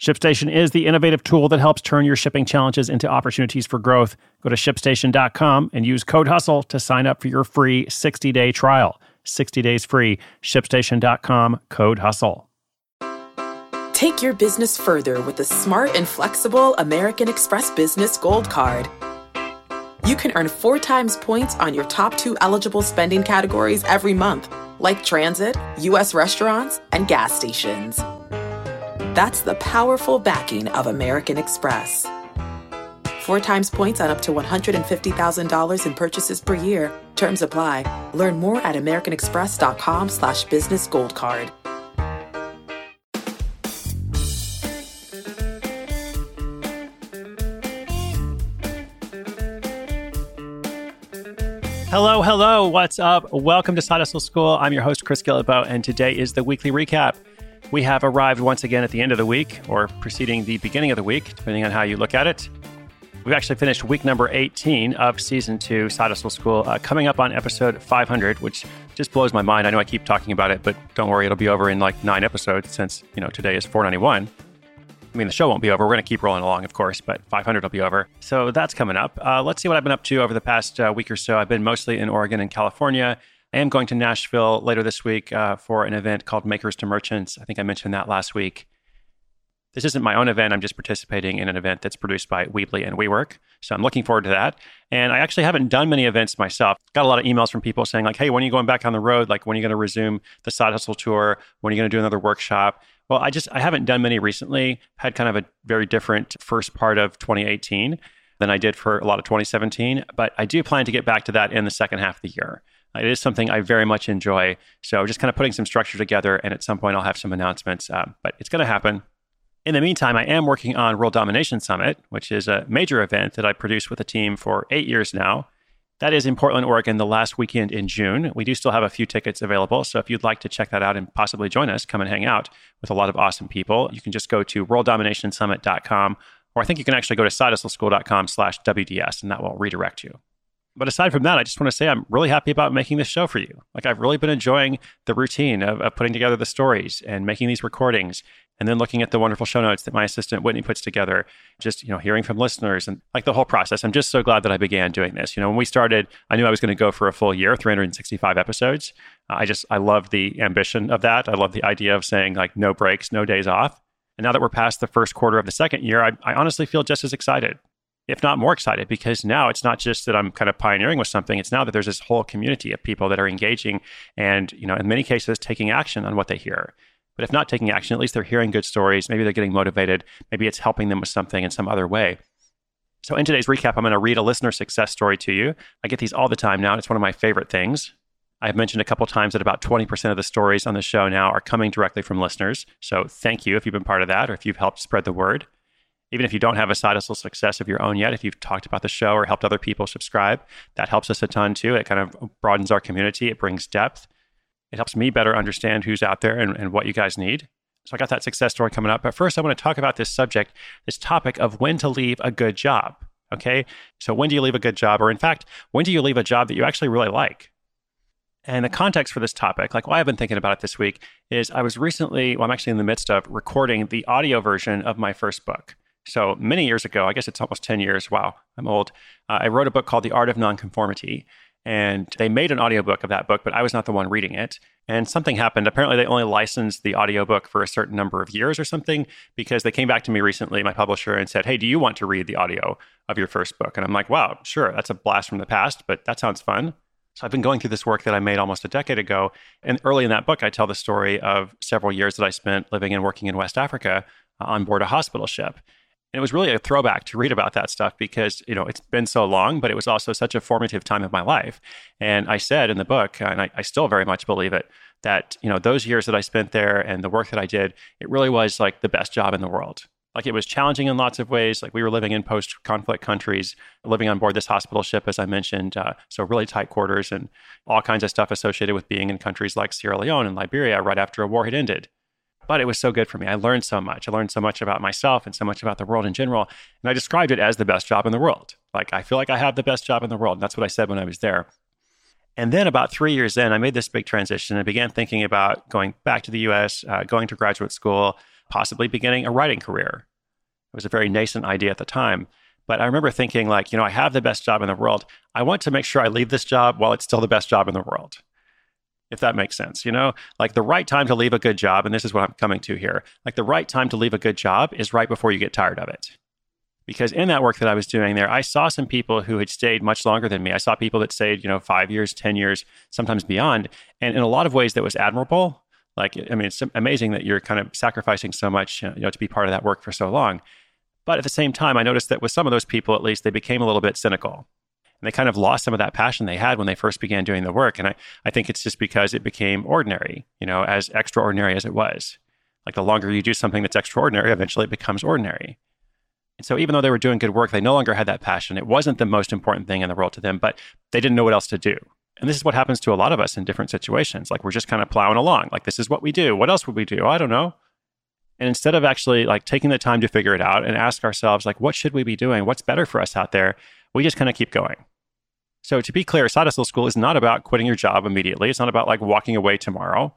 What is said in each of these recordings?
ShipStation is the innovative tool that helps turn your shipping challenges into opportunities for growth. Go to shipstation.com and use code HUSTLE to sign up for your free 60 day trial. 60 days free. ShipStation.com, code HUSTLE. Take your business further with the smart and flexible American Express Business Gold Card. You can earn four times points on your top two eligible spending categories every month, like transit, U.S. restaurants, and gas stations. That's the powerful backing of American Express. Four times points on up to $150,000 in purchases per year. Terms apply. Learn more at americanexpress.com slash business gold card. Hello, hello. What's up? Welcome to Side Hustle School. I'm your host, Chris Guillebeau, and today is the weekly recap. We have arrived once again at the end of the week, or preceding the beginning of the week, depending on how you look at it. We've actually finished week number 18 of season two, Side Hustle School, uh, coming up on episode 500, which just blows my mind. I know I keep talking about it, but don't worry, it'll be over in like nine episodes since, you know, today is 491. I mean, the show won't be over. We're going to keep rolling along, of course, but 500 will be over. So that's coming up. Uh, let's see what I've been up to over the past uh, week or so. I've been mostly in Oregon and California. I am going to Nashville later this week uh, for an event called Makers to Merchants. I think I mentioned that last week. This isn't my own event. I'm just participating in an event that's produced by Weebly and WeWork. So I'm looking forward to that. And I actually haven't done many events myself. Got a lot of emails from people saying, like, hey, when are you going back on the road? Like, when are you going to resume the side hustle tour? When are you going to do another workshop? Well, I just I haven't done many recently. Had kind of a very different first part of 2018 than I did for a lot of 2017, but I do plan to get back to that in the second half of the year. It is something I very much enjoy. So just kind of putting some structure together, and at some point I'll have some announcements. Um, but it's going to happen. In the meantime, I am working on World Domination Summit, which is a major event that I produce with a team for eight years now. That is in Portland, Oregon, the last weekend in June. We do still have a few tickets available. So if you'd like to check that out and possibly join us, come and hang out with a lot of awesome people. You can just go to worlddominationsummit.com, or I think you can actually go to sidehustleschool.com slash WDS, and that will redirect you. But aside from that, I just want to say I'm really happy about making this show for you. Like, I've really been enjoying the routine of, of, putting together the stories and making these recordings and then looking at the wonderful show notes that my assistant Whitney puts together, just, you know, hearing from listeners and like the whole process. I'm just so glad that I began doing this. You know, when we started, I knew I was going to go for a full year, 365 episodes. Uh, I just, I love the ambition of that. I love the idea of saying like no breaks, no days off. And now that we're past the first quarter of the second year, I, I honestly feel just as excited if not more excited, because now it's not just that I'm kind of pioneering with something. It's now that there's this whole community of people that are engaging and, you know, in many cases, taking action on what they hear. But if not taking action, at least they're hearing good stories. Maybe they're getting motivated. Maybe it's helping them with something in some other way. So, in today's recap, I'm going to read a listener success story to you. I get these all the time now, and it's one of my favorite things. I've mentioned a couple times that about 20% of the stories on the show now are coming directly from listeners. So, thank you if you've been part of that or if you've helped spread the word even if you don't have a side hustle success of your own yet, if you've talked about the show or helped other people subscribe, that helps us a ton too. It kind of broadens our community, it brings depth. It helps me better understand who's out there and, and what you guys need. So I got that success story coming up. But first, I want to talk about this subject, this topic of when to leave a good job. Okay. So when do you leave a good job? Or in fact, when do you leave a job that you actually really like? And the context for this topic, like why I've been thinking about it this week, is I was recently, well, I'm actually in the midst of recording the audio version of my first book. So many years ago, I guess it's almost 10 years. Wow, I'm old. Uh, I wrote a book called The Art of Nonconformity. And they made an audiobook of that book, but I was not the one reading it. And something happened. Apparently, they only licensed the audiobook for a certain number of years or something because they came back to me recently, my publisher, and said, Hey, do you want to read the audio of your first book? And I'm like, Wow, sure. That's a blast from the past, but that sounds fun. So I've been going through this work that I made almost a decade ago. And early in that book, I tell the story of several years that I spent living and working in West Africa uh, on board a hospital ship. And it was really a throwback to read about that stuff because, you know, it's been so long, but it was also such a formative time of my life. And I said in the book, and I, I, still very much believe it, that, you know, those years that I spent there and the work that I did, it really was like the best job in the world. Like it was challenging in lots of ways. Like we were living in post conflict countries, living on board this hospital ship, as I mentioned. Uh, so really tight quarters and all kinds of stuff associated with being in countries like Sierra Leone and Liberia right after a war had ended. But it was so good for me. I learned so much. I learned so much about myself and so much about the world in general. And I described it as the best job in the world. Like I feel like I have the best job in the world. And that's what I said when I was there. And then about three years in, I made this big transition and began thinking about going back to the US, uh, going to graduate school, possibly beginning a writing career. It was a very nascent idea at the time. But I remember thinking, like, you know, I have the best job in the world. I want to make sure I leave this job while it's still the best job in the world. If that makes sense, you know, like the right time to leave a good job, and this is what I'm coming to here like the right time to leave a good job is right before you get tired of it. Because in that work that I was doing there, I saw some people who had stayed much longer than me. I saw people that stayed, you know, five years, 10 years, sometimes beyond. And in a lot of ways, that was admirable. Like, I mean, it's amazing that you're kind of sacrificing so much, you know, to be part of that work for so long. But at the same time, I noticed that with some of those people, at least, they became a little bit cynical. And they kind of lost some of that passion they had when they first began doing the work. And I, I think it's just because it became ordinary, you know, as extraordinary as it was. Like the longer you do something that's extraordinary, eventually it becomes ordinary. And so even though they were doing good work, they no longer had that passion. It wasn't the most important thing in the world to them, but they didn't know what else to do. And this is what happens to a lot of us in different situations. Like we're just kind of plowing along. Like this is what we do. What else would we do? I don't know. And instead of actually like taking the time to figure it out and ask ourselves, like, what should we be doing? What's better for us out there? We just kind of keep going. So to be clear, Side Hustle School is not about quitting your job immediately. It's not about like walking away tomorrow.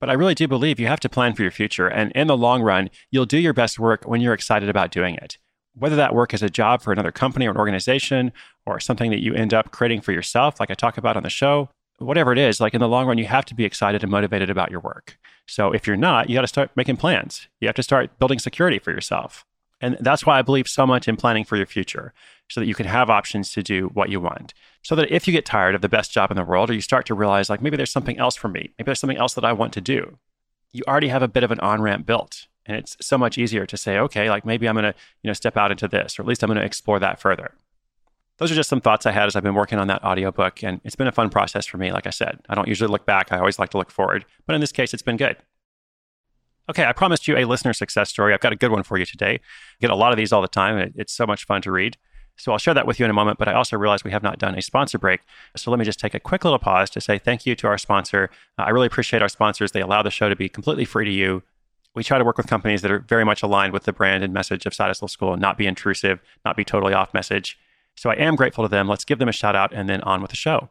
But I really do believe you have to plan for your future. And in the long run, you'll do your best work when you're excited about doing it. Whether that work is a job for another company or an organization or something that you end up creating for yourself, like I talk about on the show, whatever it is, like in the long run, you have to be excited and motivated about your work. So if you're not, you got to start making plans. You have to start building security for yourself. And that's why I believe so much in planning for your future so that you can have options to do what you want. So that if you get tired of the best job in the world or you start to realize, like, maybe there's something else for me, maybe there's something else that I want to do, you already have a bit of an on ramp built. And it's so much easier to say, okay, like maybe I'm going to, you know, step out into this, or at least I'm going to explore that further those are just some thoughts I had as I've been working on that audiobook. And it's been a fun process for me. Like I said, I don't usually look back. I always like to look forward. But in this case, it's been good. Okay, I promised you a listener success story. I've got a good one for you today. I get a lot of these all the time, and it's so much fun to read. So I'll share that with you in a moment, but I also realize we have not done a sponsor break. So let me just take a quick little pause to say thank you to our sponsor. Uh, I really appreciate our sponsors. They allow the show to be completely free to you. We try to work with companies that are very much aligned with the brand and message of Side Hustle School not be intrusive, not be totally off message. So I am grateful to them. Let's give them a shout out and then on with the show.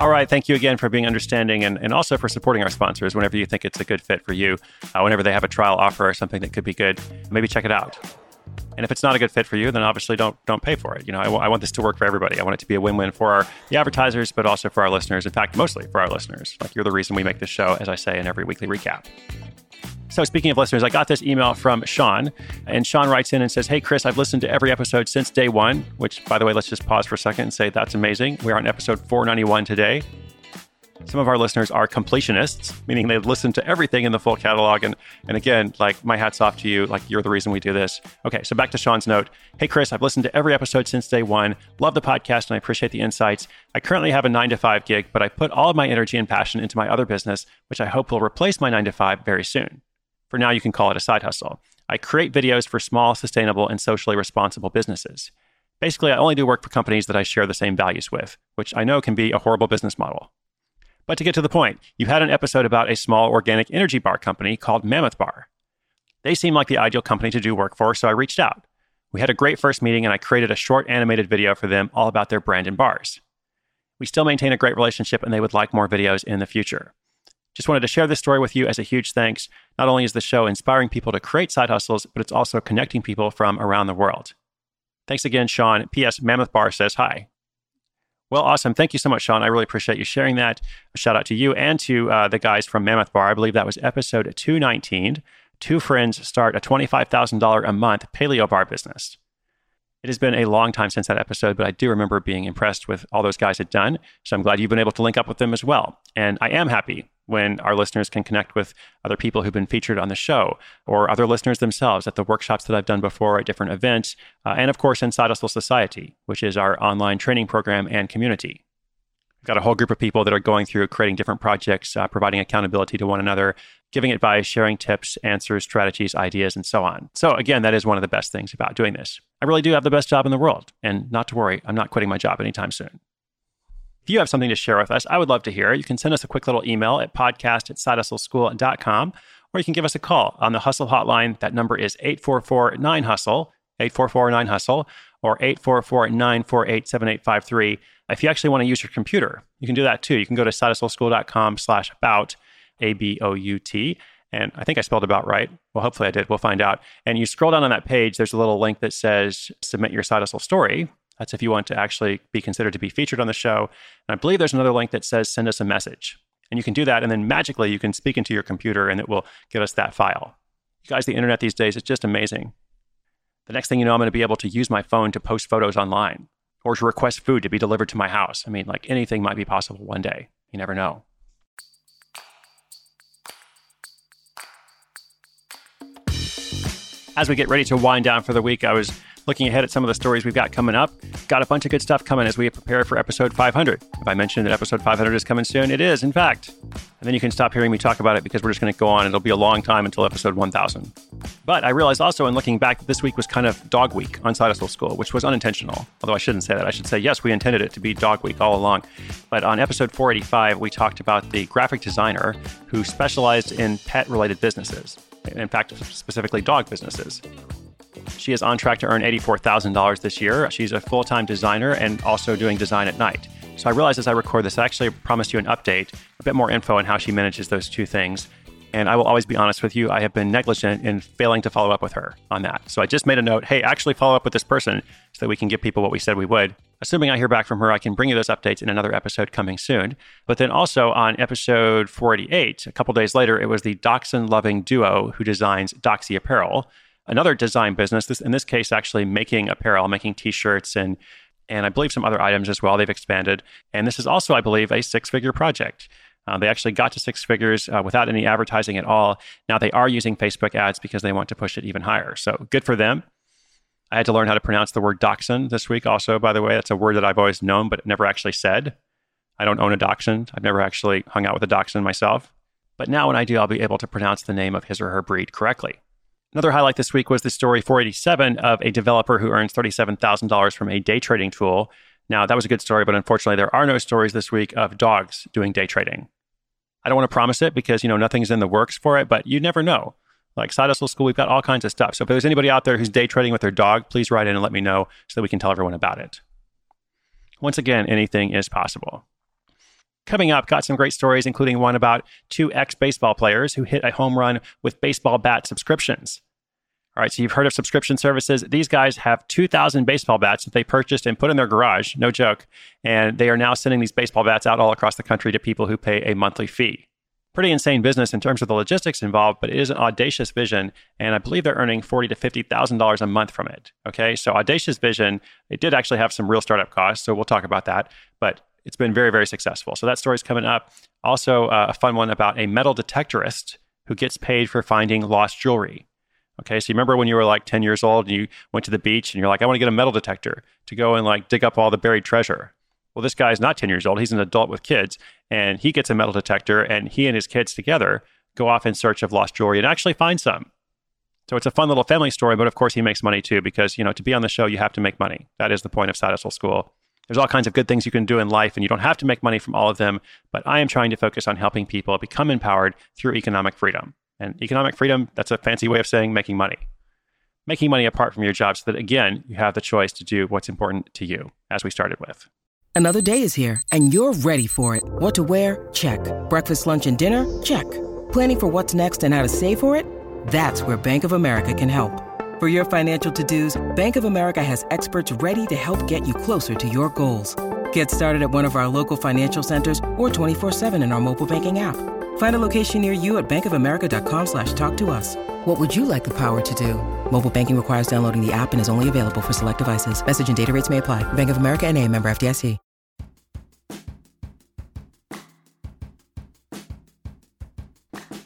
All right. Thank you again for being understanding and, and also for supporting our sponsors whenever you think it's a good fit for you. Uh, whenever they have a trial offer or something that could be good, maybe check it out. And if it's not a good fit for you, then obviously don't don't pay for it. You know, I, w- I want this to work for everybody. I want it to be a win-win for our the advertisers, but also for our listeners. In fact, mostly for our listeners. Like you're the reason we make this show, as I say in every weekly recap. So, speaking of listeners, I got this email from Sean, and Sean writes in and says, Hey, Chris, I've listened to every episode since day one, which, by the way, let's just pause for a second and say that's amazing. We're on episode 491 today. Some of our listeners are completionists, meaning they've listened to everything in the full catalog. And, and again, like my hat's off to you. Like you're the reason we do this. Okay, so back to Sean's note. Hey, Chris, I've listened to every episode since day one. Love the podcast and I appreciate the insights. I currently have a nine to five gig, but I put all of my energy and passion into my other business, which I hope will replace my nine to five very soon. For now, you can call it a side hustle. I create videos for small, sustainable, and socially responsible businesses. Basically, I only do work for companies that I share the same values with, which I know can be a horrible business model. But to get to the point, you had an episode about a small organic energy bar company called Mammoth Bar. They seemed like the ideal company to do work for, so I reached out. We had a great first meeting, and I created a short animated video for them all about their brand and bars. We still maintain a great relationship, and they would like more videos in the future. Just wanted to share this story with you as a huge thanks. Not only is the show inspiring people to create side hustles, but it's also connecting people from around the world. Thanks again, Sean. P.S. Mammoth Bar says hi. Well, awesome. Thank you so much, Sean. I really appreciate you sharing that. A shout out to you and to uh, the guys from Mammoth Bar. I believe that was episode 219. Two friends start a $25,000 a month paleo bar business. It has been a long time since that episode, but I do remember being impressed with all those guys had done. So I'm glad you've been able to link up with them as well. And I am happy when our listeners can connect with other people who've been featured on the show or other listeners themselves at the workshops that I've done before at different events. Uh, and of course, in Side Hustle Society, which is our online training program and community. We've got a whole group of people that are going through creating different projects, uh, providing accountability to one another, giving advice, sharing tips, answers, strategies, ideas, and so on. So, again, that is one of the best things about doing this. I really do have the best job in the world. And not to worry, I'm not quitting my job anytime soon. You have something to share with us, I would love to hear. You can send us a quick little email at podcast at sidehustleschool.com, or you can give us a call on the Hustle Hotline. That number is 844 9 Hustle, 844 9 Hustle, or 844 948 7853 if you actually want to use your computer, you can do that too. You can go to sidehustleschool.com slash about, A-B-O-U-T. And I think I spelled about right. Well, hopefully I did. We'll find out. And you scroll down on that page, there's a little link that says submit your side hustle story. That's if you want to actually be considered to be featured on the show. And I believe there's another link that says send us a message. And you can do that. And then magically you can speak into your computer and it will get us that file. You guys, the internet these days, is just amazing. The next thing you know, I'm going to be able to use my phone to post photos online or to request food to be delivered to my house. I mean, like anything might be possible one day. You never know. As we get ready to wind down for the week, I was looking ahead at some of the stories we've got coming up. Got a bunch of good stuff coming as we prepare for episode 500. If I mentioned that episode 500 is coming soon, it is, in fact. And then you can stop hearing me talk about it because we're just going to go on. It'll be a long time until episode 1000. But I realized also in looking back that this week was kind of dog week on Hustle School, which was unintentional. Although I shouldn't say that. I should say, yes, we intended it to be dog week all along. But on episode 485, we talked about the graphic designer who specialized in pet related businesses. In fact, specifically dog businesses. She is on track to earn $84,000 this year. She's a full time designer and also doing design at night. So I realized as I record this, I actually promised you an update, a bit more info on how she manages those two things. And I will always be honest with you, I have been negligent in failing to follow up with her on that. So I just made a note hey, actually follow up with this person so that we can give people what we said we would. Assuming I hear back from her, I can bring you those updates in another episode coming soon. But then also on episode 488, a couple days later, it was the Dachshund loving duo who designs Doxy Apparel another design business. This in this case, actually making apparel, making T-shirts and and I believe some other items as well. They've expanded, and this is also, I believe, a six-figure project. Uh, they actually got to six figures uh, without any advertising at all. Now they are using Facebook ads because they want to push it even higher. So good for them. I had to learn how to pronounce the word dachshund this week. Also, by the way, that's a word that I've always known but never actually said. I don't own a dachshund. I've never actually hung out with a dachshund myself. But now, when I do, I'll be able to pronounce the name of his or her breed correctly. Another highlight this week was the story 487 of a developer who earns $37,000 from a day trading tool. Now, that was a good story, but unfortunately, there are no stories this week of dogs doing day trading. I don't want to promise it because, you know, nothing's in the works for it, but you never know. Like Side Hustle School, we've got all kinds of stuff. So if there's anybody out there who's day trading with their dog, please write in and let me know so that we can tell everyone about it. Once again, anything is possible. Coming up, got some great stories, including one about two ex baseball players who hit a home run with baseball bat subscriptions. All right, so you've heard of subscription services. These guys have 2,000 baseball bats that they purchased and put in their garage, no joke. And they are now sending these baseball bats out all across the country to people who pay a monthly fee. Pretty insane business in terms of the logistics involved, but it is an audacious vision, and I believe they're earning forty to fifty thousand dollars a month from it. Okay, so audacious vision. It did actually have some real startup costs, so we'll talk about that. But it's been very, very successful. So that story's coming up. Also, uh, a fun one about a metal detectorist who gets paid for finding lost jewelry. Okay, so you remember when you were like 10 years old and you went to the beach and you're like, I want to get a metal detector to go and like dig up all the buried treasure. Well, this guy's not 10 years old. He's an adult with kids and he gets a metal detector and he and his kids together go off in search of lost jewelry and actually find some. So it's a fun little family story, but of course he makes money too because, you know, to be on the show, you have to make money. That is the point of Side Hustle School. There's all kinds of good things you can do in life, and you don't have to make money from all of them. But I am trying to focus on helping people become empowered through economic freedom. And economic freedom, that's a fancy way of saying making money. Making money apart from your job so that, again, you have the choice to do what's important to you, as we started with. Another day is here, and you're ready for it. What to wear? Check. Breakfast, lunch, and dinner? Check. Planning for what's next and how to save for it? That's where Bank of America can help. For your financial to-dos, Bank of America has experts ready to help get you closer to your goals. Get started at one of our local financial centers or 24-7 in our mobile banking app. Find a location near you at bankofamerica.com slash talk to us. What would you like the power to do? Mobile banking requires downloading the app and is only available for select devices. Message and data rates may apply. Bank of America and a member FDIC.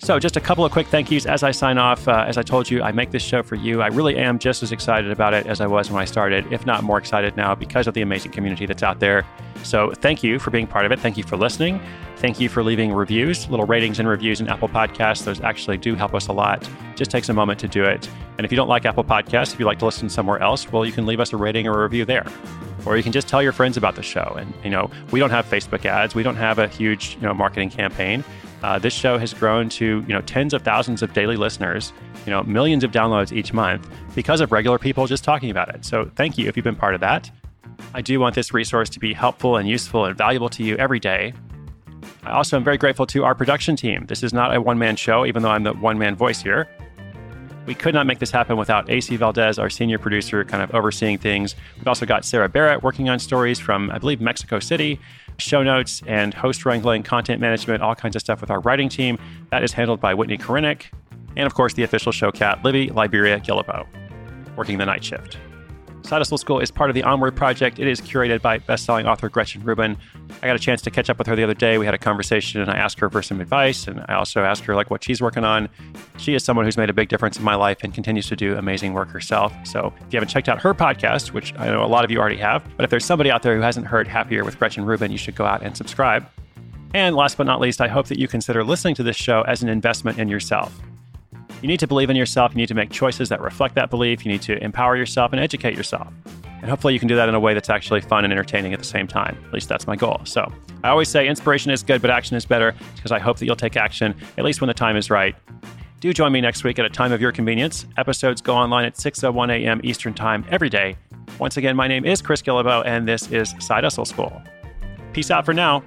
So, just a couple of quick thank yous as I sign off. Uh, as I told you, I make this show for you. I really am just as excited about it as I was when I started, if not more excited now, because of the amazing community that's out there. So, thank you for being part of it. Thank you for listening. Thank you for leaving reviews, little ratings and reviews in Apple Podcasts. Those actually do help us a lot. Just takes a moment to do it. And if you don't like Apple Podcasts, if you like to listen somewhere else, well, you can leave us a rating or a review there. Or you can just tell your friends about the show. And, you know, we don't have Facebook ads, we don't have a huge, you know, marketing campaign. Uh, this show has grown to you know tens of thousands of daily listeners, you know millions of downloads each month because of regular people just talking about it. So thank you if you've been part of that. I do want this resource to be helpful and useful and valuable to you every day. I also am very grateful to our production team. This is not a one man show, even though I'm the one man voice here. We could not make this happen without AC Valdez, our senior producer, kind of overseeing things. We've also got Sarah Barrett working on stories from, I believe, Mexico City show notes and host wrangling, content management, all kinds of stuff with our writing team. That is handled by Whitney Korinek. And of course, the official show cat, Libby Liberia Guillebeau, working the night shift. Hustle School is part of the Onward Project. It is curated by best-selling author Gretchen Rubin. I got a chance to catch up with her the other day. We had a conversation, and I asked her for some advice, and I also asked her like what she's working on. She is someone who's made a big difference in my life and continues to do amazing work herself. So if you haven't checked out her podcast, which I know a lot of you already have, but if there's somebody out there who hasn't heard Happier with Gretchen Rubin, you should go out and subscribe. And last but not least, I hope that you consider listening to this show as an investment in yourself. You need to believe in yourself. You need to make choices that reflect that belief. You need to empower yourself and educate yourself. And hopefully, you can do that in a way that's actually fun and entertaining at the same time. At least that's my goal. So I always say inspiration is good, but action is better because I hope that you'll take action, at least when the time is right. Do join me next week at a time of your convenience. Episodes go online at 6.01 a.m. Eastern Time every day. Once again, my name is Chris Guillebeau, and this is Side Hustle School. Peace out for now.